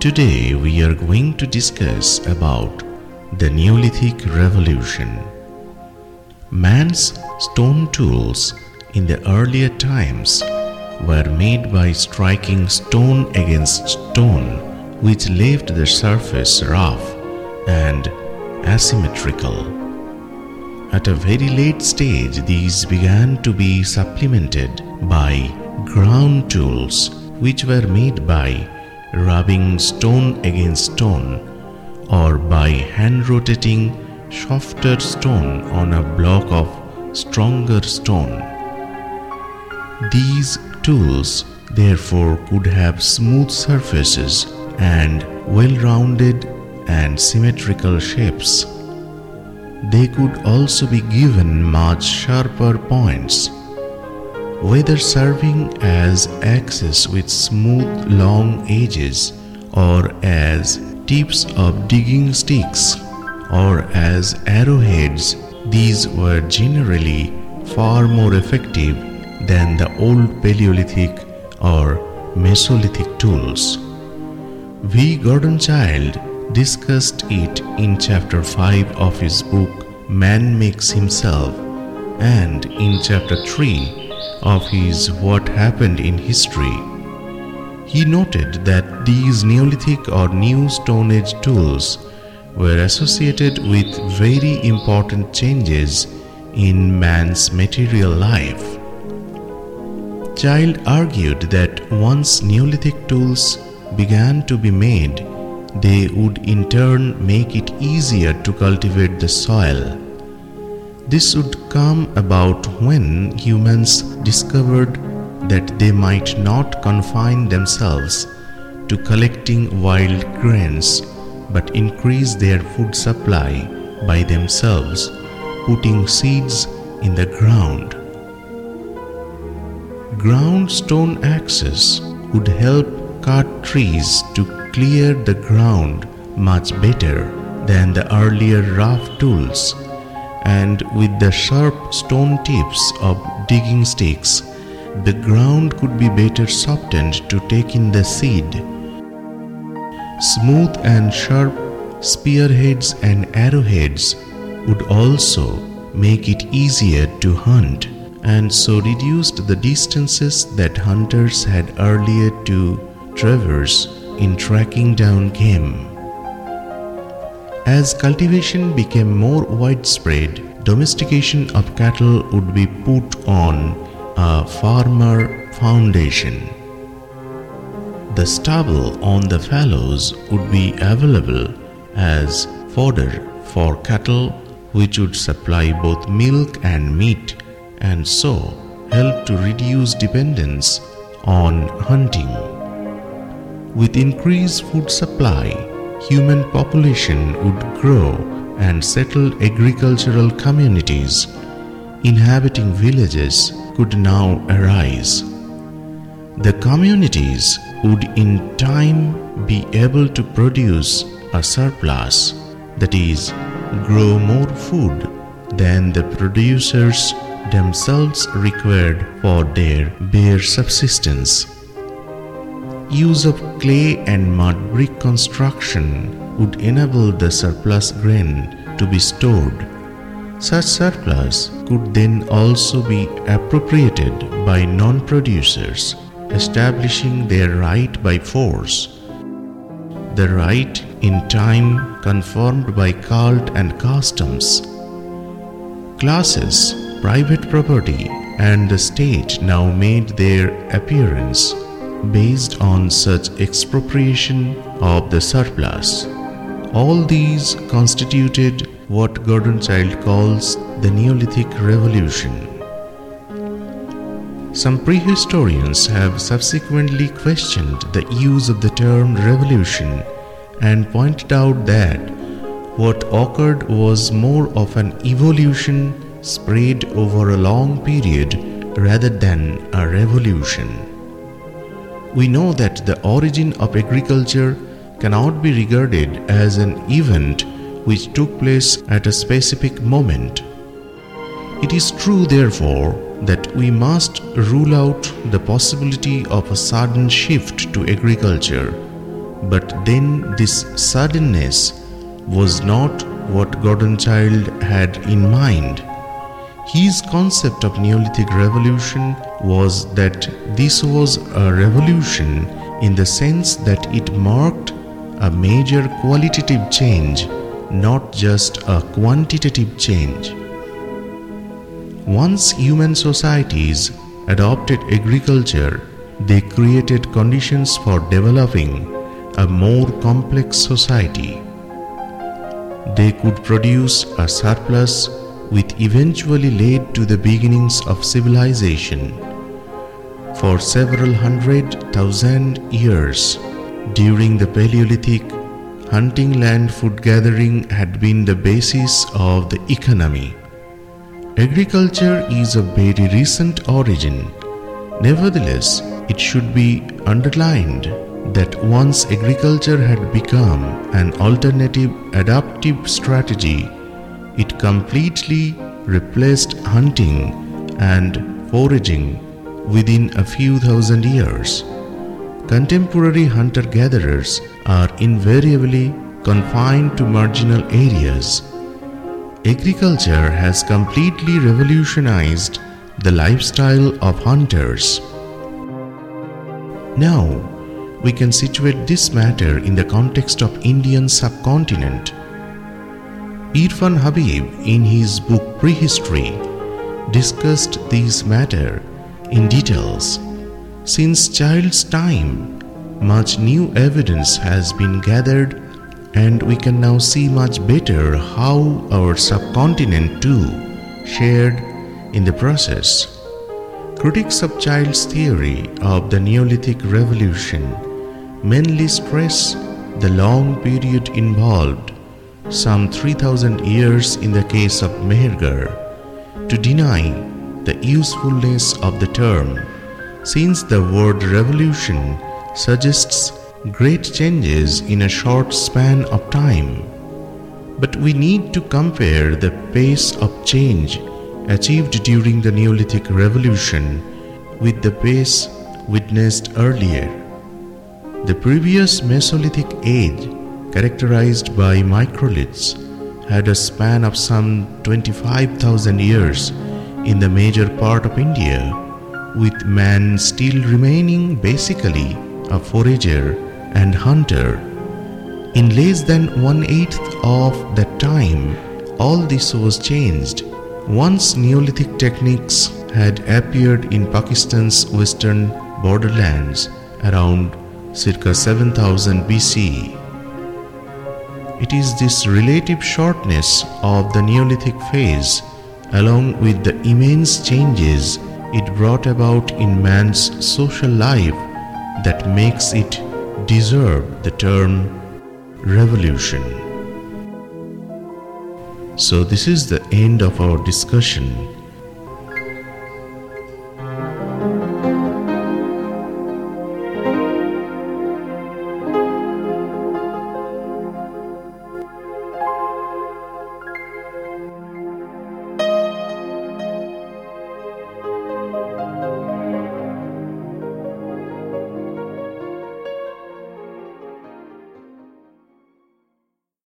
Today we are going to discuss about the Neolithic Revolution. Man's stone tools in the earlier times were made by striking stone against stone, which left the surface rough and asymmetrical. At a very late stage, these began to be supplemented by ground tools, which were made by rubbing stone against stone or by hand rotating softer stone on a block of stronger stone. These tools therefore could have smooth surfaces and well rounded and symmetrical shapes. They could also be given much sharper points, whether serving as axes with smooth long edges or as tips of digging sticks or as arrowheads, these were generally far more effective than the old Paleolithic or Mesolithic tools. V. Gordon Childe discussed it in chapter 5 of his book Man Makes Himself and in chapter 3 of his What Happened in History. He noted that these Neolithic or New Stone Age tools were associated with very important changes in man's material life. Childe argued that once Neolithic tools began to be made, they would in turn make it easier to cultivate the soil. This would come about when humans discovered that they might not confine themselves to collecting wild grains but increase their food supply by themselves, putting seeds in the ground. Ground stone axes would help cut trees to clear the ground much better than the earlier rough tools, and with the sharp stone tips of digging sticks, the ground could be better softened to take in the seed. Smooth and sharp spearheads and arrowheads would also make it easier to hunt and so reduced the distances that hunters had earlier to traverse in tracking down game. As cultivation became more widespread, domestication of cattle would be put on a farmer foundation. The stubble on the fallows would be available as fodder for cattle, which would supply both milk and meat and so help to reduce dependence on hunting. With increased food supply, human population would grow and settled agricultural communities inhabiting villages could now arise. The communities would in time be able to produce a surplus, that is, grow more food than the producers themselves required for their bare subsistence. Use of clay and mud brick construction would enable the surplus grain to be stored. Such surplus could then also be appropriated by non producers, establishing their right by force. The right in time confirmed by cult and customs. Classes, private property, and the state now made their appearance based on such expropriation of the surplus. All these constituted what Gordon Childe calls the Neolithic Revolution. Some prehistorians have subsequently questioned the use of the term revolution and pointed out that what occurred was more of an evolution spread over a long period rather than a revolution. We know that the origin of agriculture cannot be regarded as an event which took place at a specific moment. It is true, therefore, that we must rule out the possibility of a sudden shift to agriculture But then this suddenness was not what Gordon Childe had in mind. His concept of Neolithic revolution was that this was a revolution in the sense that it marked a major qualitative change, not just a quantitative change. Once human societies adopted agriculture, they created conditions for developing a more complex society. They could produce a surplus which eventually led to the beginnings of civilization. For several hundred thousand years during the Paleolithic, hunting land food gathering had been the basis of the economy. Agriculture is of very recent origin. Nevertheless, it should be underlined that once agriculture had become an alternative adaptive strategy it completely replaced hunting and foraging within a few thousand years. Contemporary hunter gatherers are invariably confined to marginal areas. Agriculture has completely revolutionized the lifestyle of hunters. Now, we can situate this matter in the context of Indian subcontinent Irfan Habib, in his book Prehistory, discussed this matter in details. Since Childe's time, much new evidence has been gathered, and we can now see much better how our subcontinent too shared in the process. Critics of Childe's theory of the Neolithic Revolution mainly stress the long period involved some 3000 years in the case of Mehrgarh, to deny the usefulness of the term, since the word revolution suggests great changes in a short span of time. But we need to compare the pace of change achieved during the Neolithic Revolution with the pace witnessed earlier. The previous Mesolithic age characterized by microliths, had a span of some 25,000 years in the major part of India, with man still remaining basically a forager and hunter. In less than one eighth of that time, all this was changed. Once Neolithic techniques had appeared in Pakistan's western borderlands around circa 7000 BC. It is this relative shortness of the Neolithic phase, along with the immense changes it brought about in man's social life, that makes it deserve the term revolution. So, this is the end of our discussion